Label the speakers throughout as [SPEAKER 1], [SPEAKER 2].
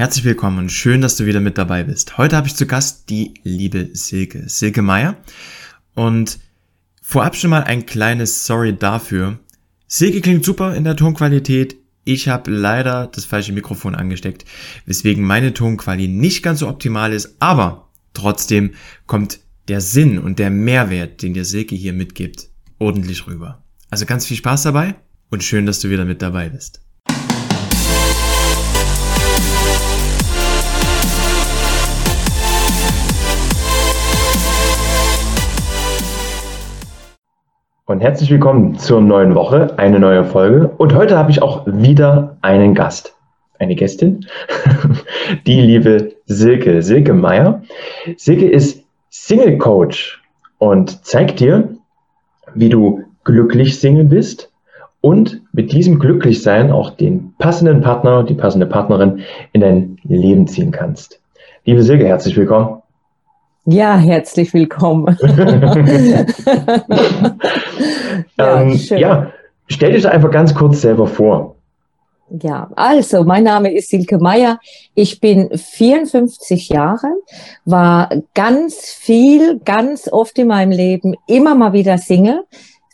[SPEAKER 1] Herzlich willkommen und schön, dass du wieder mit dabei bist. Heute habe ich zu Gast die liebe Silke, Silke Meier. Und vorab schon mal ein kleines Sorry dafür. Silke klingt super in der Tonqualität. Ich habe leider das falsche Mikrofon angesteckt, weswegen meine Tonqualität nicht ganz so optimal ist, aber trotzdem kommt der Sinn und der Mehrwert, den dir Silke hier mitgibt, ordentlich rüber. Also ganz viel Spaß dabei und schön, dass du wieder mit dabei bist.
[SPEAKER 2] Und herzlich willkommen zur neuen Woche, eine neue Folge. Und heute habe ich auch wieder einen Gast, eine Gästin, die liebe Silke, Silke Meier. Silke ist Single Coach und zeigt dir, wie du glücklich Single bist und mit diesem Glücklichsein auch den passenden Partner, die passende Partnerin in dein Leben ziehen kannst. Liebe Silke, herzlich willkommen.
[SPEAKER 3] Ja, herzlich willkommen.
[SPEAKER 2] ja, ähm, ja, stell dich einfach ganz kurz selber vor.
[SPEAKER 3] Ja, also mein Name ist Silke Meier. Ich bin 54 Jahre, war ganz viel, ganz oft in meinem Leben immer mal wieder Single,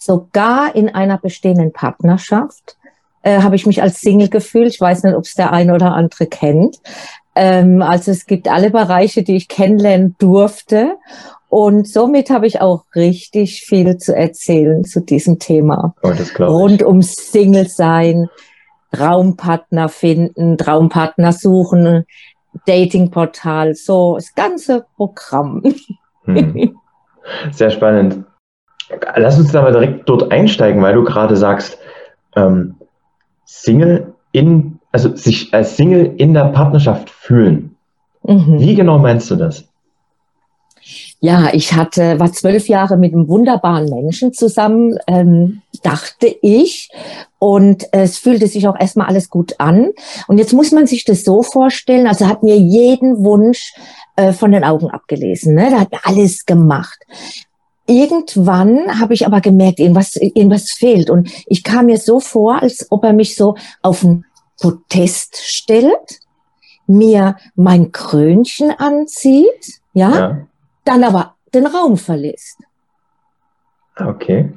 [SPEAKER 3] sogar in einer bestehenden Partnerschaft äh, habe ich mich als Single gefühlt. Ich weiß nicht, ob es der eine oder andere kennt. Ähm, also es gibt alle Bereiche, die ich kennenlernen durfte. Und somit habe ich auch richtig viel zu erzählen zu diesem Thema. Oh, Rund ums Single sein, Traumpartner finden, Traumpartner suchen, Datingportal, so das ganze Programm. Hm.
[SPEAKER 2] Sehr spannend. Lass uns da mal direkt dort einsteigen, weil du gerade sagst, ähm, Single in also sich als Single in der Partnerschaft fühlen. Mhm. Wie genau meinst du das?
[SPEAKER 3] Ja, ich hatte, war zwölf Jahre mit einem wunderbaren Menschen zusammen, ähm, dachte ich. Und es fühlte sich auch erstmal alles gut an. Und jetzt muss man sich das so vorstellen, also hat mir jeden Wunsch äh, von den Augen abgelesen. Ne? Da hat mir alles gemacht. Irgendwann habe ich aber gemerkt, irgendwas, irgendwas fehlt. Und ich kam mir so vor, als ob er mich so auf ein Protest stellt, mir mein Krönchen anzieht, ja, ja. dann aber den Raum verlässt.
[SPEAKER 2] Okay.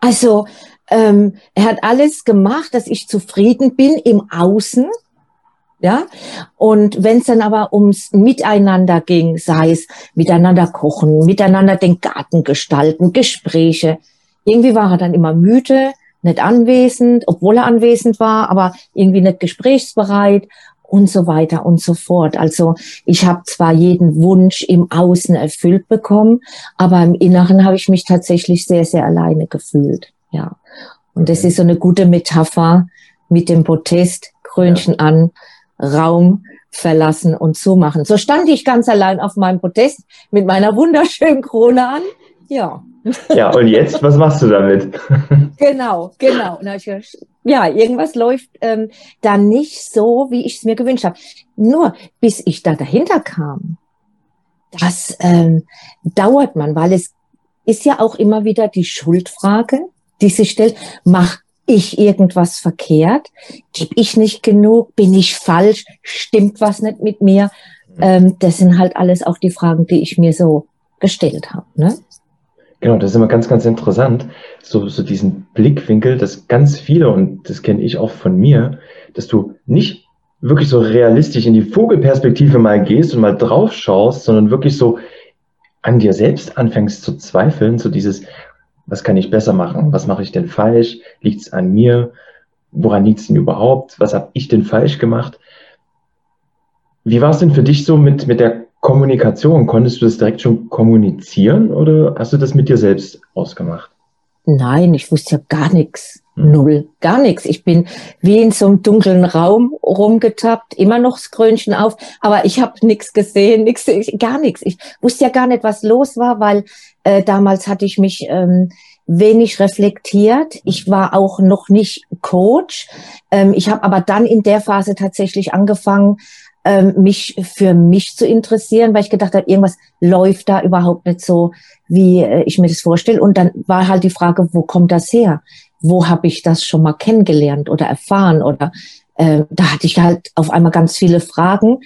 [SPEAKER 3] Also ähm, er hat alles gemacht, dass ich zufrieden bin im Außen, ja. Und wenn es dann aber ums Miteinander ging, sei es miteinander kochen, miteinander den Garten gestalten, Gespräche, irgendwie war er dann immer müde, nicht anwesend, obwohl er anwesend war, aber irgendwie nicht gesprächsbereit und so weiter und so fort. Also ich habe zwar jeden Wunsch im Außen erfüllt bekommen, aber im Inneren habe ich mich tatsächlich sehr, sehr alleine gefühlt. Ja. Und das ist so eine gute Metapher mit dem Protest, Krönchen ja. an, Raum verlassen und so machen. So stand ich ganz allein auf meinem Protest mit meiner wunderschönen Krone an. Ja.
[SPEAKER 2] Ja, und jetzt, was machst du damit?
[SPEAKER 3] Genau, genau. Ja, irgendwas läuft ähm, da nicht so, wie ich es mir gewünscht habe. Nur bis ich da dahinter kam, das ähm, dauert man, weil es ist ja auch immer wieder die Schuldfrage, die sich stellt, mach ich irgendwas verkehrt? Gib ich nicht genug? Bin ich falsch? Stimmt was nicht mit mir? Mhm. Ähm, das sind halt alles auch die Fragen, die ich mir so gestellt habe. Ne?
[SPEAKER 2] Genau, das ist immer ganz, ganz interessant, so, so diesen Blickwinkel, dass ganz viele, und das kenne ich auch von mir, dass du nicht wirklich so realistisch in die Vogelperspektive mal gehst und mal drauf schaust, sondern wirklich so an dir selbst anfängst zu zweifeln, so dieses, was kann ich besser machen? Was mache ich denn falsch? Liegt es an mir? Woran liegt es denn überhaupt? Was habe ich denn falsch gemacht? Wie war es denn für dich so mit, mit der Kommunikation, konntest du das direkt schon kommunizieren oder hast du das mit dir selbst ausgemacht?
[SPEAKER 3] Nein, ich wusste ja gar nichts. Hm. Null, gar nichts. Ich bin wie in so einem dunklen Raum rumgetappt, immer noch das Krönchen auf, aber ich habe nichts gesehen, nichts, gar nichts. Ich wusste ja gar nicht, was los war, weil äh, damals hatte ich mich ähm, wenig reflektiert. Ich war auch noch nicht Coach. Ähm, ich habe aber dann in der Phase tatsächlich angefangen, ähm, mich für mich zu interessieren, weil ich gedacht habe, irgendwas läuft da überhaupt nicht so, wie äh, ich mir das vorstelle. Und dann war halt die Frage, wo kommt das her? Wo habe ich das schon mal kennengelernt oder erfahren oder äh, da hatte ich halt auf einmal ganz viele Fragen,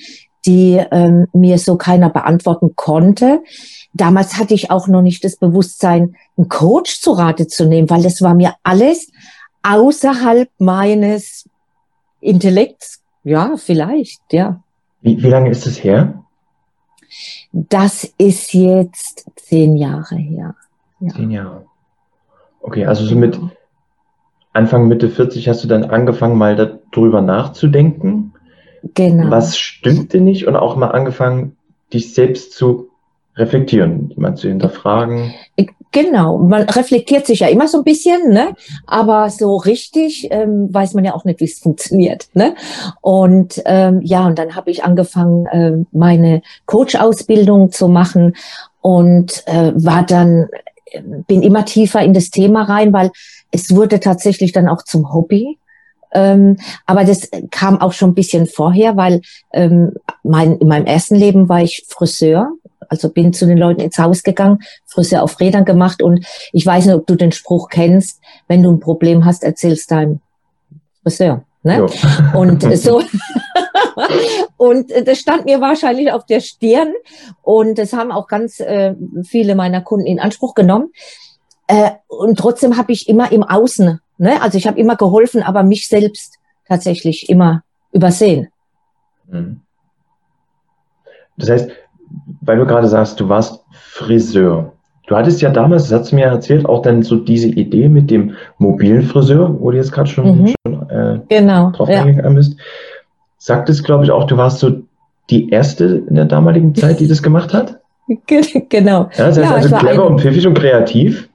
[SPEAKER 3] die ähm, mir so keiner beantworten konnte. Damals hatte ich auch noch nicht das Bewusstsein, einen Coach zu Rate zu nehmen, weil das war mir alles außerhalb meines Intellekts. Ja, vielleicht, ja.
[SPEAKER 2] Wie, wie lange ist es her?
[SPEAKER 3] Das ist jetzt zehn Jahre her.
[SPEAKER 2] Ja. Zehn Jahre. Okay, also so mit Anfang, Mitte 40 hast du dann angefangen, mal darüber nachzudenken. Genau. Was stimmte nicht und auch mal angefangen, dich selbst zu reflektieren, mal zu hinterfragen.
[SPEAKER 3] Genau, man reflektiert sich ja immer so ein bisschen, ne? aber so richtig ähm, weiß man ja auch nicht, wie es funktioniert. Ne? Und ähm, ja, und dann habe ich angefangen, äh, meine Coach-Ausbildung zu machen und äh, war dann, bin immer tiefer in das Thema rein, weil es wurde tatsächlich dann auch zum Hobby. Ähm, aber das kam auch schon ein bisschen vorher, weil ähm, mein, in meinem ersten Leben war ich Friseur, also bin zu den Leuten ins Haus gegangen, Friseur auf Rädern gemacht und ich weiß nicht, ob du den Spruch kennst, wenn du ein Problem hast, erzählst deinem Friseur. Ne? Und so und das stand mir wahrscheinlich auf der Stirn und das haben auch ganz äh, viele meiner Kunden in Anspruch genommen. Äh, und trotzdem habe ich immer im Außen, ne? also ich habe immer geholfen, aber mich selbst tatsächlich immer übersehen. Mhm.
[SPEAKER 2] Das heißt, weil du gerade sagst, du warst Friseur. Du hattest ja damals, das hast du mir erzählt, auch dann so diese Idee mit dem mobilen Friseur, wo du jetzt gerade schon, mhm. schon äh,
[SPEAKER 3] genau,
[SPEAKER 2] drauf ja. eingegangen bist. Sagtest, glaube ich, auch, du warst so die erste in der damaligen Zeit, die das gemacht hat?
[SPEAKER 3] Genau.
[SPEAKER 2] Ja, das heißt ja, also clever und pfiffig und kreativ.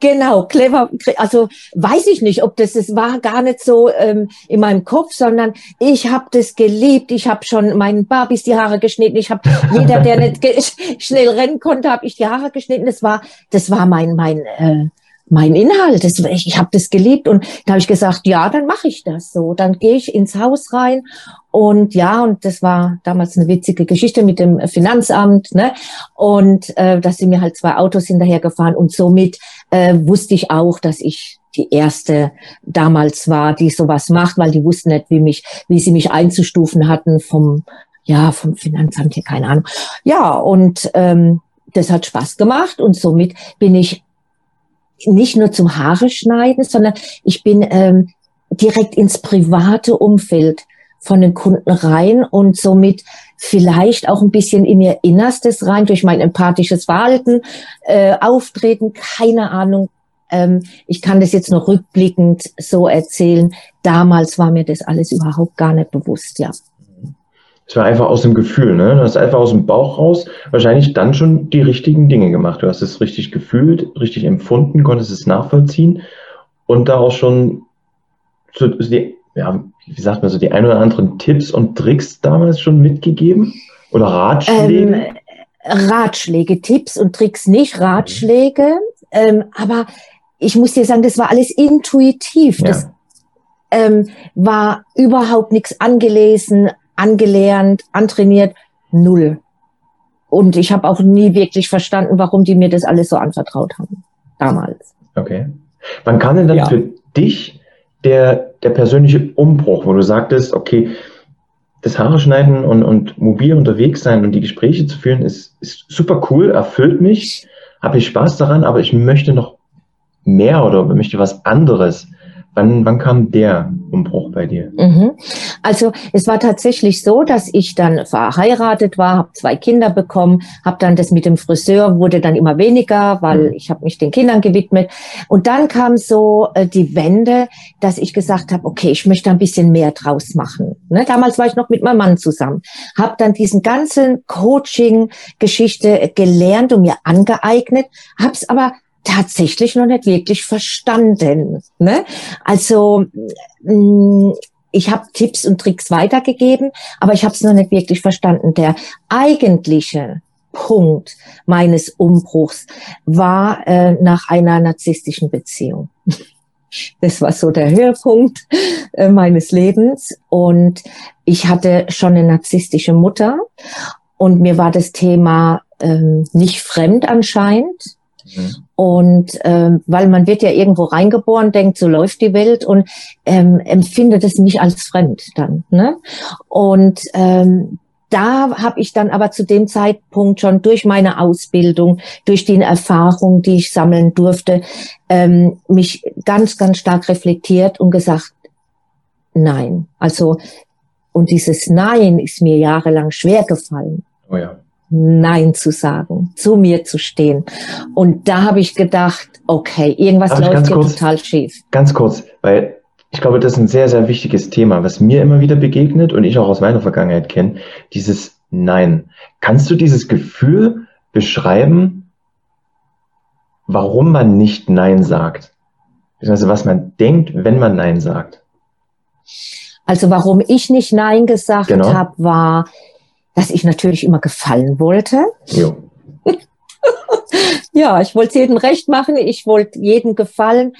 [SPEAKER 3] Genau, clever. Also weiß ich nicht, ob das es war gar nicht so ähm, in meinem Kopf, sondern ich habe das geliebt. Ich habe schon meinen Barbies die Haare geschnitten. Ich habe jeder, der nicht schnell rennen konnte, habe ich die Haare geschnitten. Das war, das war mein mein äh, mein Inhalt. Das, ich ich habe das geliebt und da habe ich gesagt, ja, dann mache ich das so. Dann gehe ich ins Haus rein und ja, und das war damals eine witzige Geschichte mit dem Finanzamt, ne? Und äh, da sind mir halt zwei Autos hinterhergefahren und somit äh, wusste ich auch, dass ich die erste damals war, die sowas macht, weil die wussten nicht, wie mich, wie sie mich einzustufen hatten vom, ja, vom Finanzamt hier, keine Ahnung. Ja, und ähm, das hat Spaß gemacht und somit bin ich nicht nur zum Haare schneiden, sondern ich bin ähm, direkt ins private Umfeld von den Kunden rein und somit vielleicht auch ein bisschen in ihr Innerstes rein durch mein empathisches Verhalten, äh, Auftreten, keine Ahnung. Ähm, ich kann das jetzt noch rückblickend so erzählen. Damals war mir das alles überhaupt gar nicht bewusst, ja.
[SPEAKER 2] Es war einfach aus dem Gefühl, ne? Du hast einfach aus dem Bauch raus wahrscheinlich dann schon die richtigen Dinge gemacht. Du hast es richtig gefühlt, richtig empfunden, konntest es nachvollziehen und daraus schon so die, ja, wie sagt man so, die ein oder anderen Tipps und Tricks damals schon mitgegeben? Oder Ratschläge? Ähm,
[SPEAKER 3] Ratschläge, Tipps und Tricks nicht, Ratschläge. Mhm. Ähm, aber ich muss dir sagen, das war alles intuitiv. Ja. Das ähm, war überhaupt nichts angelesen, angelernt, antrainiert, null. Und ich habe auch nie wirklich verstanden, warum die mir das alles so anvertraut haben. Damals.
[SPEAKER 2] Okay. Wann kam denn dann ja. für dich der, der persönliche Umbruch, wo du sagtest, okay, das Haare schneiden und, und mobil unterwegs sein und die Gespräche zu führen, ist, ist super cool, erfüllt mich, habe ich Spaß daran, aber ich möchte noch mehr oder möchte was anderes. Wann, wann kam der Umbruch bei dir?
[SPEAKER 3] Mhm. Also es war tatsächlich so, dass ich dann verheiratet war, habe zwei Kinder bekommen, habe dann das mit dem Friseur wurde dann immer weniger, weil mhm. ich habe mich den Kindern gewidmet. Und dann kam so äh, die Wende, dass ich gesagt habe, okay, ich möchte ein bisschen mehr draus machen. Ne? Damals war ich noch mit meinem Mann zusammen, habe dann diesen ganzen Coaching-Geschichte gelernt und mir angeeignet, habe es aber tatsächlich noch nicht wirklich verstanden. Ne? Also mm, ich habe Tipps und Tricks weitergegeben, aber ich habe es noch nicht wirklich verstanden. Der eigentliche Punkt meines Umbruchs war äh, nach einer narzisstischen Beziehung. Das war so der Höhepunkt äh, meines Lebens. Und ich hatte schon eine narzisstische Mutter. Und mir war das Thema ähm, nicht fremd anscheinend. Mhm. Und ähm, weil man wird ja irgendwo reingeboren, denkt, so läuft die Welt und ähm, empfindet es nicht als fremd dann. Ne? Und ähm, da habe ich dann aber zu dem Zeitpunkt schon durch meine Ausbildung, durch die Erfahrung, die ich sammeln durfte, ähm, mich ganz, ganz stark reflektiert und gesagt, nein. Also, und dieses Nein ist mir jahrelang schwer gefallen. Oh ja. Nein zu sagen, zu mir zu stehen. Und da habe ich gedacht, okay, irgendwas läuft hier kurz, total schief.
[SPEAKER 2] Ganz kurz, weil ich glaube, das ist ein sehr, sehr wichtiges Thema, was mir immer wieder begegnet und ich auch aus meiner Vergangenheit kenne, dieses Nein. Kannst du dieses Gefühl beschreiben, warum man nicht Nein sagt? Also was man denkt, wenn man Nein sagt?
[SPEAKER 3] Also warum ich nicht Nein gesagt genau. habe, war, dass ich natürlich immer gefallen wollte. Jo. ja, ich wollte jedem recht machen, ich wollte jedem gefallen,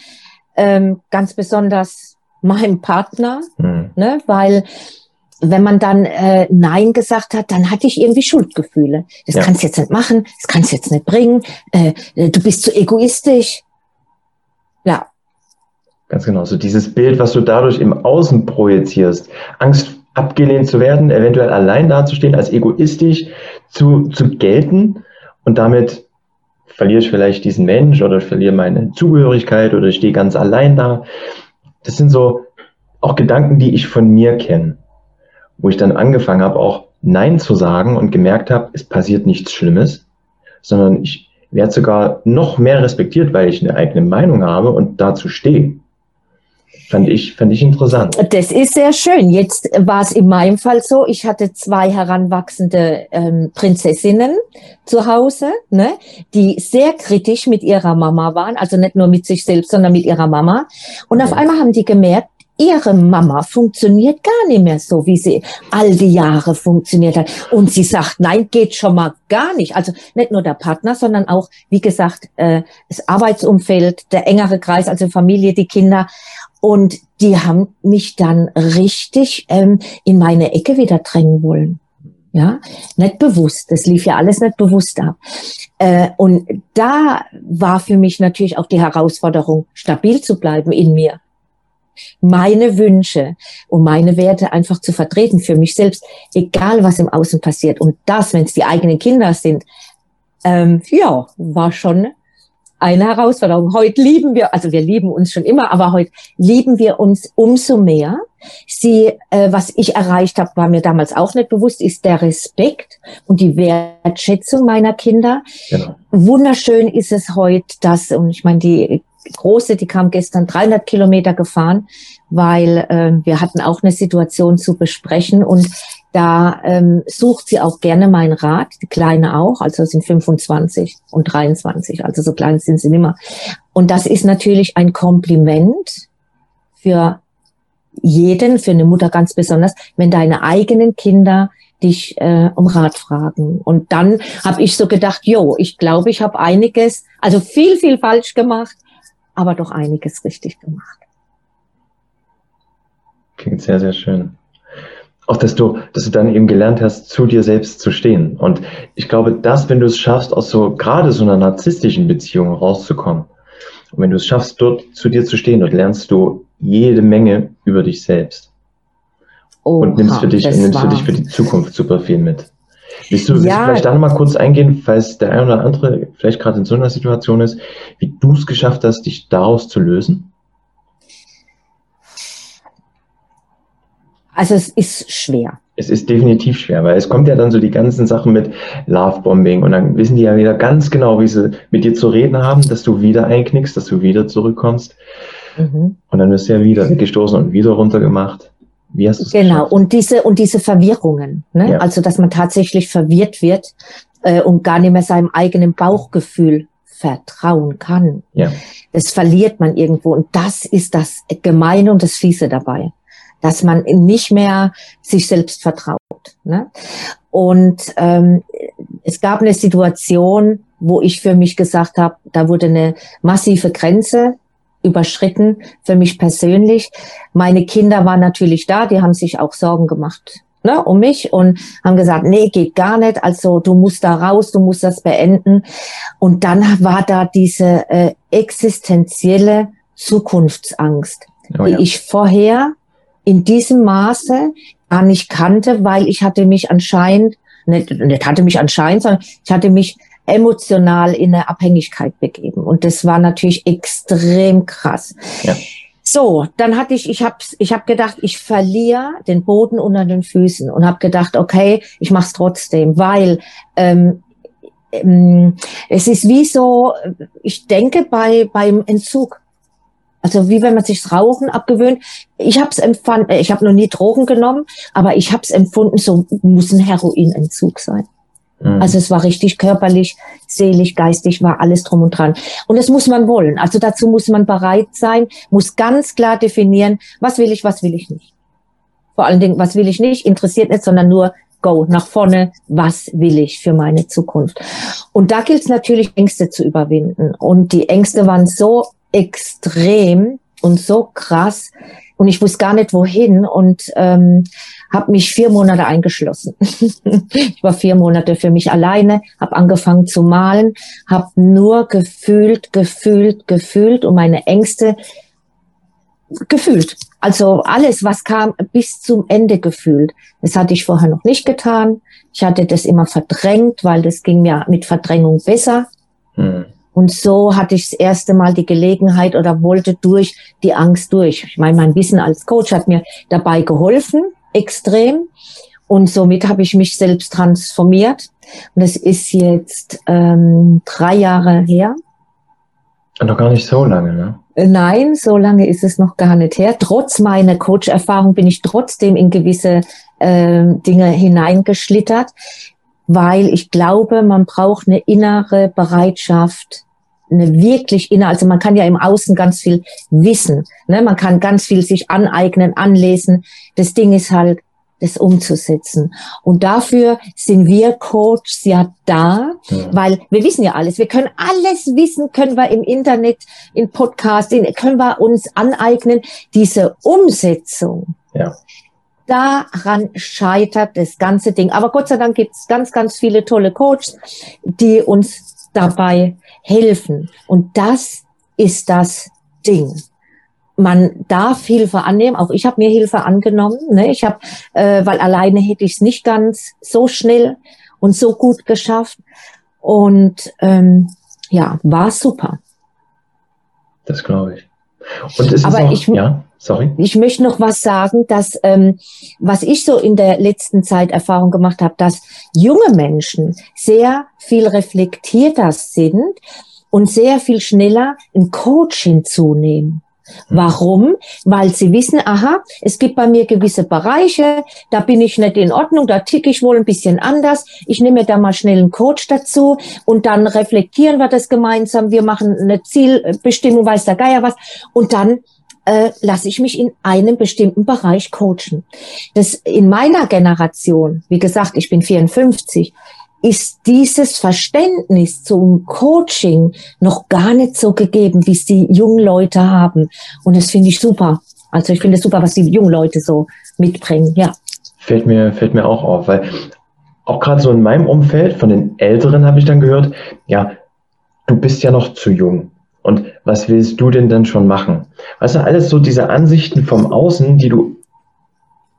[SPEAKER 3] ähm, ganz besonders meinem Partner, hm. ne, weil wenn man dann äh, Nein gesagt hat, dann hatte ich irgendwie Schuldgefühle. Das ja. kannst du jetzt nicht machen, das kannst du jetzt nicht bringen, äh, äh, du bist zu egoistisch. Ja.
[SPEAKER 2] Ganz genau. So dieses Bild, was du dadurch im Außen projizierst. Angst abgelehnt zu werden, eventuell allein dazustehen, als egoistisch zu, zu gelten und damit verliere ich vielleicht diesen Mensch oder ich verliere meine Zugehörigkeit oder ich stehe ganz allein da. Das sind so auch Gedanken, die ich von mir kenne, wo ich dann angefangen habe, auch Nein zu sagen und gemerkt habe, es passiert nichts Schlimmes, sondern ich werde sogar noch mehr respektiert, weil ich eine eigene Meinung habe und dazu stehe. Fand ich, fand ich interessant.
[SPEAKER 3] Das ist sehr schön. Jetzt war es in meinem Fall so, ich hatte zwei heranwachsende ähm, Prinzessinnen zu Hause, ne, die sehr kritisch mit ihrer Mama waren, also nicht nur mit sich selbst, sondern mit ihrer Mama. Und okay. auf einmal haben die gemerkt, ihre Mama funktioniert gar nicht mehr so, wie sie all die Jahre funktioniert hat. Und sie sagt, nein, geht schon mal gar nicht. Also nicht nur der Partner, sondern auch, wie gesagt, äh, das Arbeitsumfeld, der engere Kreis, also Familie, die Kinder. Und die haben mich dann richtig ähm, in meine Ecke wieder drängen wollen. Ja, nicht bewusst. Das lief ja alles nicht bewusst ab. Äh, und da war für mich natürlich auch die Herausforderung, stabil zu bleiben in mir. Meine Wünsche und meine Werte einfach zu vertreten für mich selbst, egal was im Außen passiert. Und das, wenn es die eigenen Kinder sind, ähm, ja, war schon eine Herausforderung. Heute lieben wir, also wir lieben uns schon immer, aber heute lieben wir uns umso mehr. Sie, äh, was ich erreicht habe, war mir damals auch nicht bewusst, ist der Respekt und die Wertschätzung meiner Kinder. Genau. Wunderschön ist es heute, dass, und ich meine, die Große, die kam gestern 300 Kilometer gefahren, weil äh, wir hatten auch eine Situation zu besprechen und da ähm, sucht sie auch gerne meinen Rat, die Kleine auch, also sind 25 und 23, also so klein sind sie nimmer. Und das ist natürlich ein Kompliment für jeden, für eine Mutter ganz besonders, wenn deine eigenen Kinder dich äh, um Rat fragen. Und dann habe ich so gedacht, jo, ich glaube, ich habe einiges, also viel, viel falsch gemacht, aber doch einiges richtig gemacht.
[SPEAKER 2] Klingt sehr, sehr schön auch dass du, dass du dann eben gelernt hast, zu dir selbst zu stehen. Und ich glaube, dass, wenn du es schaffst, aus so gerade so einer narzisstischen Beziehung rauszukommen, und wenn du es schaffst, dort zu dir zu stehen, dort lernst du jede Menge über dich selbst. Oha, und nimmst für dich, nimmst für dich für die Zukunft super viel mit. Willst du, ja. willst du vielleicht da nochmal kurz eingehen, falls der eine oder andere vielleicht gerade in so einer Situation ist, wie du es geschafft hast, dich daraus zu lösen?
[SPEAKER 3] Also es ist schwer.
[SPEAKER 2] Es ist definitiv schwer, weil es kommt ja dann so die ganzen Sachen mit Lovebombing und dann wissen die ja wieder ganz genau, wie sie mit dir zu reden haben, dass du wieder einknickst, dass du wieder zurückkommst. Mhm. Und dann wirst du ja wieder weggestoßen und wieder runtergemacht. Wie hast du es
[SPEAKER 3] Genau, geschafft? und diese, und diese Verwirrungen, ne? Ja. also dass man tatsächlich verwirrt wird äh, und gar nicht mehr seinem eigenen Bauchgefühl vertrauen kann. Ja. Das verliert man irgendwo und das ist das Gemeine und das Fiese dabei dass man nicht mehr sich selbst vertraut. Ne? Und ähm, es gab eine Situation, wo ich für mich gesagt habe, da wurde eine massive Grenze überschritten für mich persönlich. Meine Kinder waren natürlich da, die haben sich auch Sorgen gemacht. ne, um mich und haben gesagt, nee, geht gar nicht. Also du musst da raus, du musst das beenden. Und dann war da diese äh, existenzielle Zukunftsangst, oh, die ja. ich vorher in diesem Maße gar nicht kannte, weil ich hatte mich anscheinend, nicht, nicht hatte mich anscheinend, sondern ich hatte mich emotional in eine Abhängigkeit begeben. Und das war natürlich extrem krass. Ja. So, dann hatte ich, ich habe ich hab gedacht, ich verliere den Boden unter den Füßen und habe gedacht, okay, ich mache es trotzdem, weil ähm, ähm, es ist wie so, ich denke bei beim Entzug. Also wie wenn man sich das Rauchen abgewöhnt. Ich habe es empfunden, ich habe noch nie Drogen genommen, aber ich habe es empfunden, so muss ein Heroinentzug sein. Mhm. Also es war richtig körperlich, seelisch, geistig, war alles drum und dran. Und das muss man wollen. Also dazu muss man bereit sein, muss ganz klar definieren, was will ich, was will ich nicht. Vor allen Dingen, was will ich nicht, interessiert nicht, sondern nur go, nach vorne, was will ich für meine Zukunft. Und da gilt es natürlich, Ängste zu überwinden. Und die Ängste waren so extrem und so krass, und ich wusste gar nicht wohin und ähm, habe mich vier Monate eingeschlossen. ich war vier Monate für mich alleine, habe angefangen zu malen, habe nur gefühlt, gefühlt, gefühlt und meine Ängste gefühlt. Also alles, was kam, bis zum Ende gefühlt. Das hatte ich vorher noch nicht getan. Ich hatte das immer verdrängt, weil das ging mir mit Verdrängung besser. Hm. Und so hatte ich das erste Mal die Gelegenheit oder wollte durch die Angst durch. Ich meine, mein Wissen als Coach hat mir dabei geholfen, extrem. Und somit habe ich mich selbst transformiert. Und es ist jetzt ähm, drei Jahre her.
[SPEAKER 2] Noch gar nicht so lange, ne?
[SPEAKER 3] Nein, so lange ist es noch gar nicht her. Trotz meiner Coach-Erfahrung bin ich trotzdem in gewisse äh, Dinge hineingeschlittert, weil ich glaube, man braucht eine innere Bereitschaft, eine wirklich inne, also man kann ja im Außen ganz viel wissen, ne? man kann ganz viel sich aneignen, anlesen. Das Ding ist halt, das umzusetzen. Und dafür sind wir Coaches ja da, ja. weil wir wissen ja alles. Wir können alles wissen, können wir im Internet, in Podcast, in, können wir uns aneignen. Diese Umsetzung, ja. daran scheitert das ganze Ding. Aber Gott sei Dank gibt es ganz, ganz viele tolle Coaches, die uns dabei helfen. Und das ist das Ding. Man darf Hilfe annehmen. Auch ich habe mir Hilfe angenommen. Ne? Ich habe, äh, weil alleine hätte ich es nicht ganz so schnell und so gut geschafft. Und ähm, ja, war super.
[SPEAKER 2] Das glaube ich. Und es
[SPEAKER 3] Aber ist auch, ich, ja, sorry. Ich möchte noch was sagen, dass ähm, was ich so in der letzten Zeit Erfahrung gemacht habe, dass junge Menschen sehr viel reflektierter sind und sehr viel schneller ein Coach hinzunehmen. Warum? Weil sie wissen, aha, es gibt bei mir gewisse Bereiche, da bin ich nicht in Ordnung, da ticke ich wohl ein bisschen anders. Ich nehme da mal schnell einen Coach dazu und dann reflektieren wir das gemeinsam. Wir machen eine Zielbestimmung, weiß der Geier was. Und dann äh, lasse ich mich in einem bestimmten Bereich coachen. Das in meiner Generation, wie gesagt, ich bin 54, ist dieses Verständnis zum Coaching noch gar nicht so gegeben, wie es die jungen Leute haben. Und das finde ich super. Also ich finde es super, was die jungen Leute so mitbringen, ja.
[SPEAKER 2] Fällt mir, fällt mir auch auf, weil auch gerade so in meinem Umfeld von den Älteren habe ich dann gehört, ja, du bist ja noch zu jung. Und was willst du denn dann schon machen? Weißt du, alles so diese Ansichten vom Außen, die du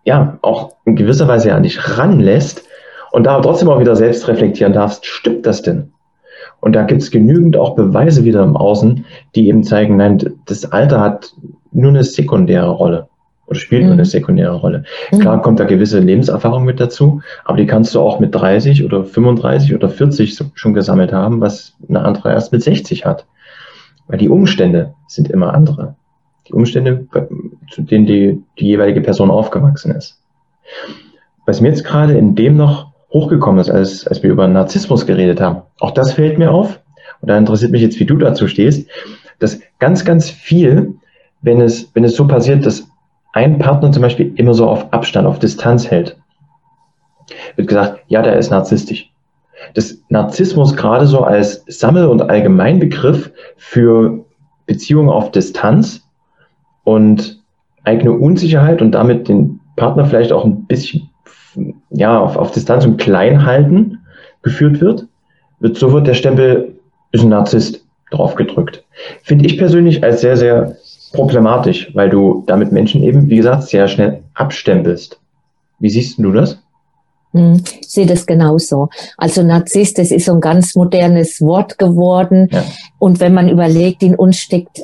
[SPEAKER 2] ja auch in gewisser Weise an dich ranlässt, und da trotzdem auch wieder selbst reflektieren darfst, stimmt das denn? Und da gibt es genügend auch Beweise wieder im Außen, die eben zeigen, nein, das Alter hat nur eine sekundäre Rolle oder spielt mhm. nur eine sekundäre Rolle. Mhm. Klar kommt da gewisse Lebenserfahrung mit dazu, aber die kannst du auch mit 30 oder 35 oder 40 schon gesammelt haben, was eine andere erst mit 60 hat. Weil die Umstände sind immer andere. Die Umstände, zu denen die, die jeweilige Person aufgewachsen ist. Was mir jetzt gerade in dem noch hochgekommen ist, als, als wir über Narzissmus geredet haben. Auch das fällt mir auf. Und da interessiert mich jetzt, wie du dazu stehst, dass ganz, ganz viel, wenn es, wenn es so passiert, dass ein Partner zum Beispiel immer so auf Abstand, auf Distanz hält, wird gesagt, ja, der ist narzisstisch. Das Narzissmus gerade so als Sammel- und Allgemeinbegriff für Beziehungen auf Distanz und eigene Unsicherheit und damit den Partner vielleicht auch ein bisschen ja, auf, auf Distanz und Kleinhalten geführt wird, wird sofort der Stempel ist ein Narzisst draufgedrückt. Finde ich persönlich als sehr, sehr problematisch, weil du damit Menschen eben, wie gesagt, sehr schnell abstempelst. Wie siehst du das?
[SPEAKER 3] Hm, ich sehe das genauso. Also Narzisst, das ist so ein ganz modernes Wort geworden. Ja. Und wenn man überlegt, in uns steckt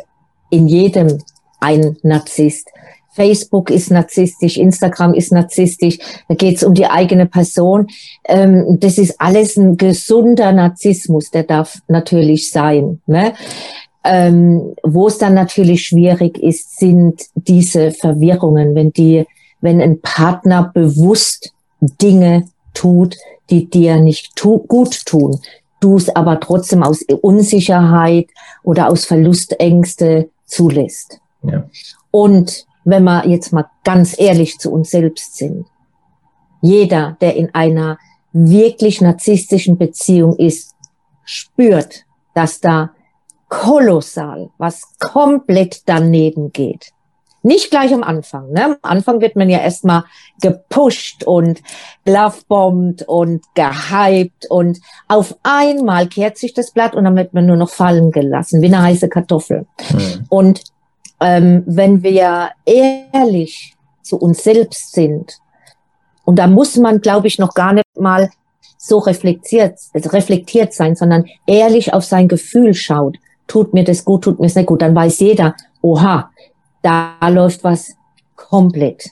[SPEAKER 3] in jedem ein Narzisst. Facebook ist narzisstisch, Instagram ist narzisstisch, da geht es um die eigene Person. Ähm, das ist alles ein gesunder Narzissmus, der darf natürlich sein. Ne? Ähm, wo es dann natürlich schwierig ist, sind diese Verwirrungen, wenn die, wenn ein Partner bewusst Dinge tut, die dir nicht tu gut tun, du es aber trotzdem aus Unsicherheit oder aus Verlustängste zulässt. Ja. Und wenn wir jetzt mal ganz ehrlich zu uns selbst sind, jeder, der in einer wirklich narzisstischen Beziehung ist, spürt, dass da kolossal was komplett daneben geht. Nicht gleich am Anfang. Ne? Am Anfang wird man ja erstmal gepusht und lovebombt und gehypt und auf einmal kehrt sich das Blatt und dann wird man nur noch fallen gelassen, wie eine heiße Kartoffel. Mhm. Und ähm, wenn wir ehrlich zu uns selbst sind, und da muss man, glaube ich, noch gar nicht mal so reflektiert, reflektiert sein, sondern ehrlich auf sein Gefühl schaut. Tut mir das gut, tut mir es nicht gut. Dann weiß jeder, oha, da läuft was komplett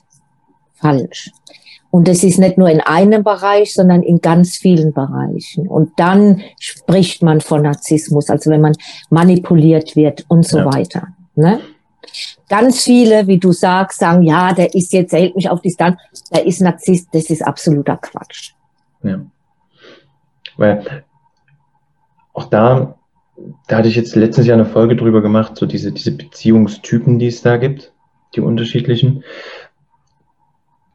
[SPEAKER 3] falsch. Und das ist nicht nur in einem Bereich, sondern in ganz vielen Bereichen. Und dann spricht man von Narzissmus, also wenn man manipuliert wird und so ja. weiter. Ne? Ganz viele, wie du sagst, sagen, ja, der ist jetzt, er hält mich auf Distanz, der ist Narzisst, das ist absoluter Quatsch.
[SPEAKER 2] Ja. Weil auch da, da hatte ich jetzt letztes Jahr eine Folge drüber gemacht, so diese, diese Beziehungstypen, die es da gibt, die unterschiedlichen.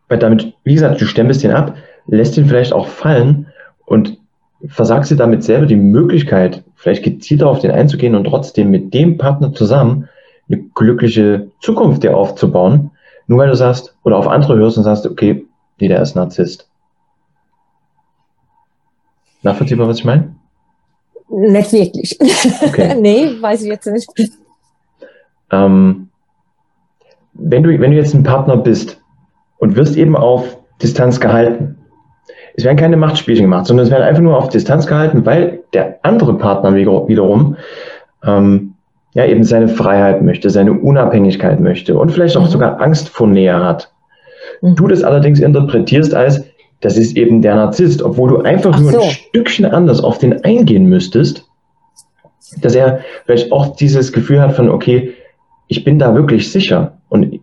[SPEAKER 2] Weil damit, wie gesagt, du stempelst den ab, lässt ihn vielleicht auch fallen und versagst dir damit selber die Möglichkeit, vielleicht gezielt auf den einzugehen und trotzdem mit dem Partner zusammen eine glückliche Zukunft dir aufzubauen, nur weil du sagst oder auf andere hörst und sagst, okay, nee, der ist Narzisst. Nachvollziehbar, was ich meine?
[SPEAKER 3] Nicht wirklich. Okay. nee, weiß ich jetzt nicht.
[SPEAKER 2] Ähm, wenn, du, wenn du jetzt ein Partner bist und wirst eben auf Distanz gehalten, es werden keine Machtspielchen gemacht, sondern es werden einfach nur auf Distanz gehalten, weil der andere Partner wiederum ähm, ja eben seine Freiheit möchte, seine Unabhängigkeit möchte und vielleicht auch mhm. sogar Angst vor Nähe hat. Mhm. Du das allerdings interpretierst als, das ist eben der Narzisst, obwohl du einfach Ach nur so. ein Stückchen anders auf den eingehen müsstest, dass er vielleicht auch dieses Gefühl hat von, okay, ich bin da wirklich sicher und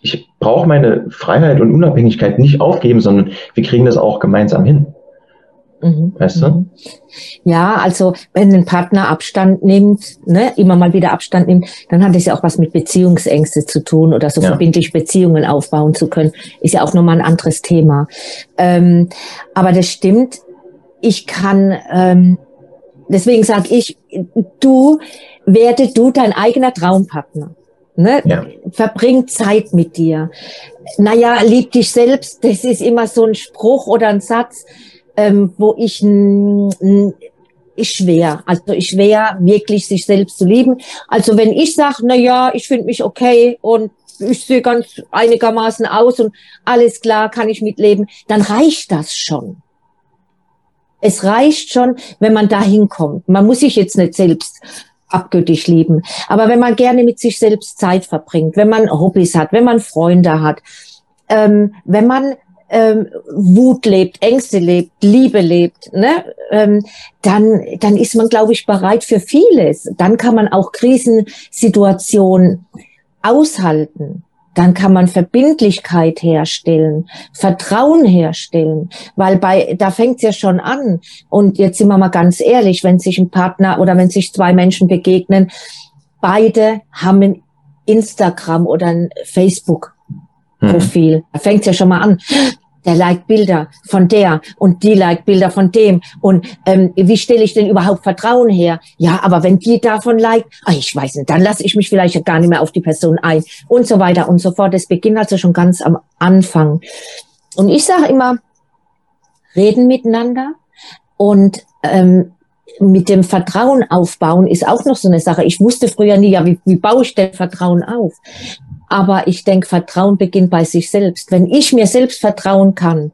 [SPEAKER 2] ich brauche meine Freiheit und Unabhängigkeit nicht aufgeben, sondern wir kriegen das auch gemeinsam hin.
[SPEAKER 3] Mhm. Weißt du? Mhm. Ja, also wenn ein Partner Abstand nimmt, ne, immer mal wieder Abstand nimmt, dann hat es ja auch was mit Beziehungsängste zu tun oder so ja. verbindlich Beziehungen aufbauen zu können. Ist ja auch nochmal ein anderes Thema. Ähm, aber das stimmt, ich kann, ähm, deswegen sage ich, du werde du dein eigener Traumpartner. Ne? Ja. Verbring Zeit mit dir. Naja, lieb dich selbst, das ist immer so ein Spruch oder ein Satz ähm, wo ich ist schwer. Also ist schwer, wirklich sich selbst zu lieben. Also wenn ich sage, na ja, ich finde mich okay und ich sehe ganz einigermaßen aus und alles klar, kann ich mitleben, dann reicht das schon. Es reicht schon, wenn man da hinkommt. Man muss sich jetzt nicht selbst abgöttisch lieben. Aber wenn man gerne mit sich selbst Zeit verbringt, wenn man Hobbys hat, wenn man Freunde hat, ähm, wenn man ähm, Wut lebt, Ängste lebt, Liebe lebt, ne, ähm, dann, dann ist man, glaube ich, bereit für vieles. Dann kann man auch Krisensituationen aushalten. Dann kann man Verbindlichkeit herstellen, Vertrauen herstellen, weil bei da fängt's ja schon an. Und jetzt sind wir mal ganz ehrlich, wenn sich ein Partner oder wenn sich zwei Menschen begegnen, beide haben ein Instagram oder ein Facebook Profil. Da fängt's ja schon mal an der liked Bilder von der und die liked Bilder von dem. Und ähm, wie stelle ich denn überhaupt Vertrauen her? Ja, aber wenn die davon liked, ah, ich weiß nicht, dann lasse ich mich vielleicht gar nicht mehr auf die Person ein und so weiter und so fort. Das beginnt also schon ganz am Anfang. Und ich sage immer, reden miteinander und ähm, mit dem Vertrauen aufbauen ist auch noch so eine Sache. Ich wusste früher nie, ja, wie, wie baue ich denn Vertrauen auf? Aber ich denke, Vertrauen beginnt bei sich selbst. Wenn ich mir selbst vertrauen kann,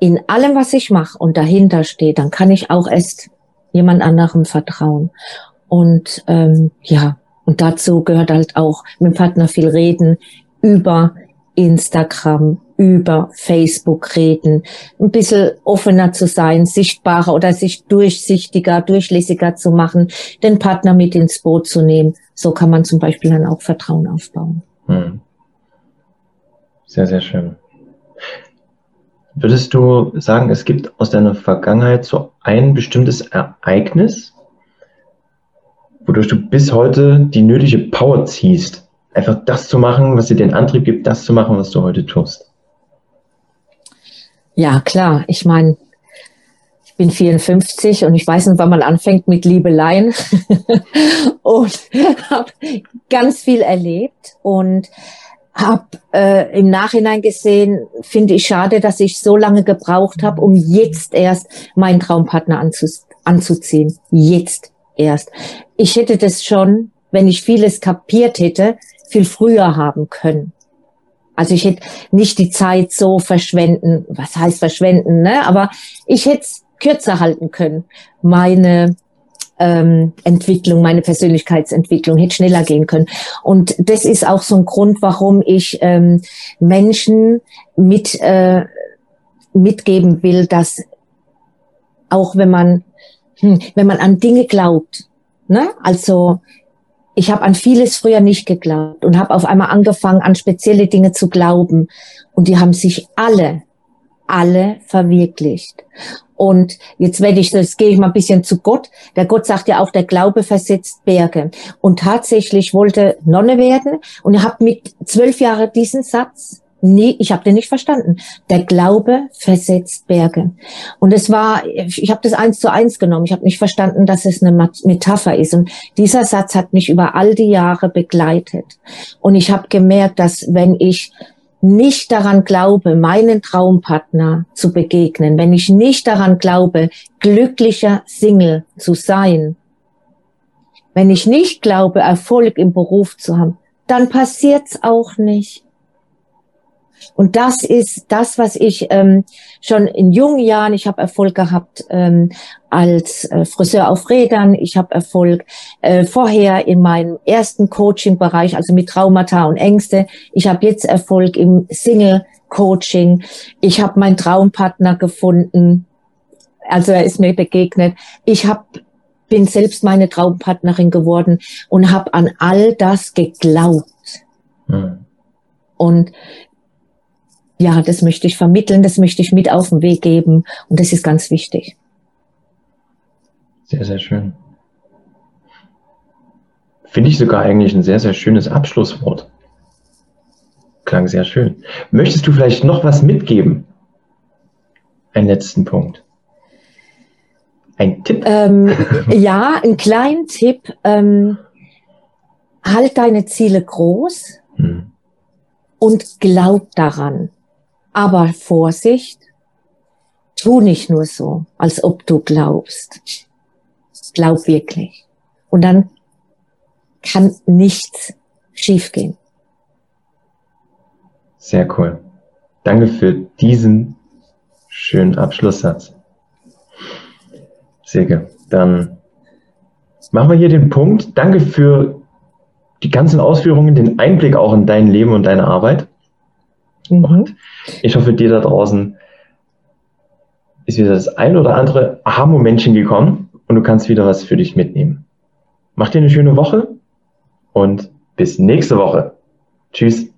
[SPEAKER 3] in allem, was ich mache und dahinter stehe, dann kann ich auch erst jemand anderem vertrauen. Und ähm, ja, und dazu gehört halt auch mit dem Partner viel reden über Instagram, über Facebook reden, ein bisschen offener zu sein, sichtbarer oder sich durchsichtiger, durchlässiger zu machen, den Partner mit ins Boot zu nehmen. So kann man zum Beispiel dann auch Vertrauen aufbauen. Hm.
[SPEAKER 2] Sehr, sehr schön. Würdest du sagen, es gibt aus deiner Vergangenheit so ein bestimmtes Ereignis, wodurch du bis heute die nötige Power ziehst, einfach das zu machen, was dir den Antrieb gibt, das zu machen, was du heute tust?
[SPEAKER 3] Ja, klar. Ich meine, bin 54 und ich weiß nicht, wann man anfängt mit Liebeleien und habe ganz viel erlebt und habe äh, im Nachhinein gesehen, finde ich schade, dass ich so lange gebraucht habe, um jetzt erst meinen Traumpartner anzu anzuziehen. Jetzt erst. Ich hätte das schon, wenn ich vieles kapiert hätte, viel früher haben können. Also ich hätte nicht die Zeit so verschwenden, was heißt verschwenden, ne? Aber ich hätte kürzer halten können. Meine ähm, Entwicklung, meine Persönlichkeitsentwicklung hätte schneller gehen können. Und das ist auch so ein Grund, warum ich ähm, Menschen mit äh, mitgeben will, dass auch wenn man hm, wenn man an Dinge glaubt, ne, also ich habe an vieles früher nicht geglaubt und habe auf einmal angefangen, an spezielle Dinge zu glauben. Und die haben sich alle, alle verwirklicht. Und jetzt werde ich, jetzt gehe ich mal ein bisschen zu Gott. Der Gott sagt ja auch, der Glaube versetzt Berge. Und tatsächlich wollte Nonne werden und ich habe mit zwölf Jahren diesen Satz Nee, ich habe den nicht verstanden. Der Glaube versetzt Berge. Und es war, ich habe das eins zu eins genommen. Ich habe nicht verstanden, dass es eine Metapher ist. Und dieser Satz hat mich über all die Jahre begleitet. Und ich habe gemerkt, dass wenn ich nicht daran glaube, meinen Traumpartner zu begegnen, wenn ich nicht daran glaube, glücklicher Single zu sein, wenn ich nicht glaube, Erfolg im Beruf zu haben, dann passiert's auch nicht. Und das ist das, was ich ähm, schon in jungen Jahren, ich habe Erfolg gehabt ähm, als äh, Friseur auf Rädern, ich habe Erfolg äh, vorher in meinem ersten Coaching-Bereich, also mit Traumata und Ängste. Ich habe jetzt Erfolg im Single-Coaching. Ich habe meinen Traumpartner gefunden. Also er ist mir begegnet. Ich habe bin selbst meine Traumpartnerin geworden und habe an all das geglaubt. Hm. Und ja, das möchte ich vermitteln, das möchte ich mit auf den Weg geben und das ist ganz wichtig.
[SPEAKER 2] Sehr, sehr schön. Finde ich sogar eigentlich ein sehr, sehr schönes Abschlusswort. Klang sehr schön. Möchtest du vielleicht noch was mitgeben? Einen letzten Punkt.
[SPEAKER 3] Ein Tipp? Ähm, ja, einen kleinen Tipp. Ähm, halt deine Ziele groß hm. und glaub daran. Aber Vorsicht, tu nicht nur so, als ob du glaubst. Glaub wirklich. Und dann kann nichts schiefgehen.
[SPEAKER 2] Sehr cool. Danke für diesen schönen Abschlusssatz. Silke, dann machen wir hier den Punkt. Danke für die ganzen Ausführungen, den Einblick auch in dein Leben und deine Arbeit. Mhm. Und ich hoffe, dir da draußen ist wieder das ein oder andere Aha-Momentchen gekommen und du kannst wieder was für dich mitnehmen. Mach dir eine schöne Woche und bis nächste Woche. Tschüss.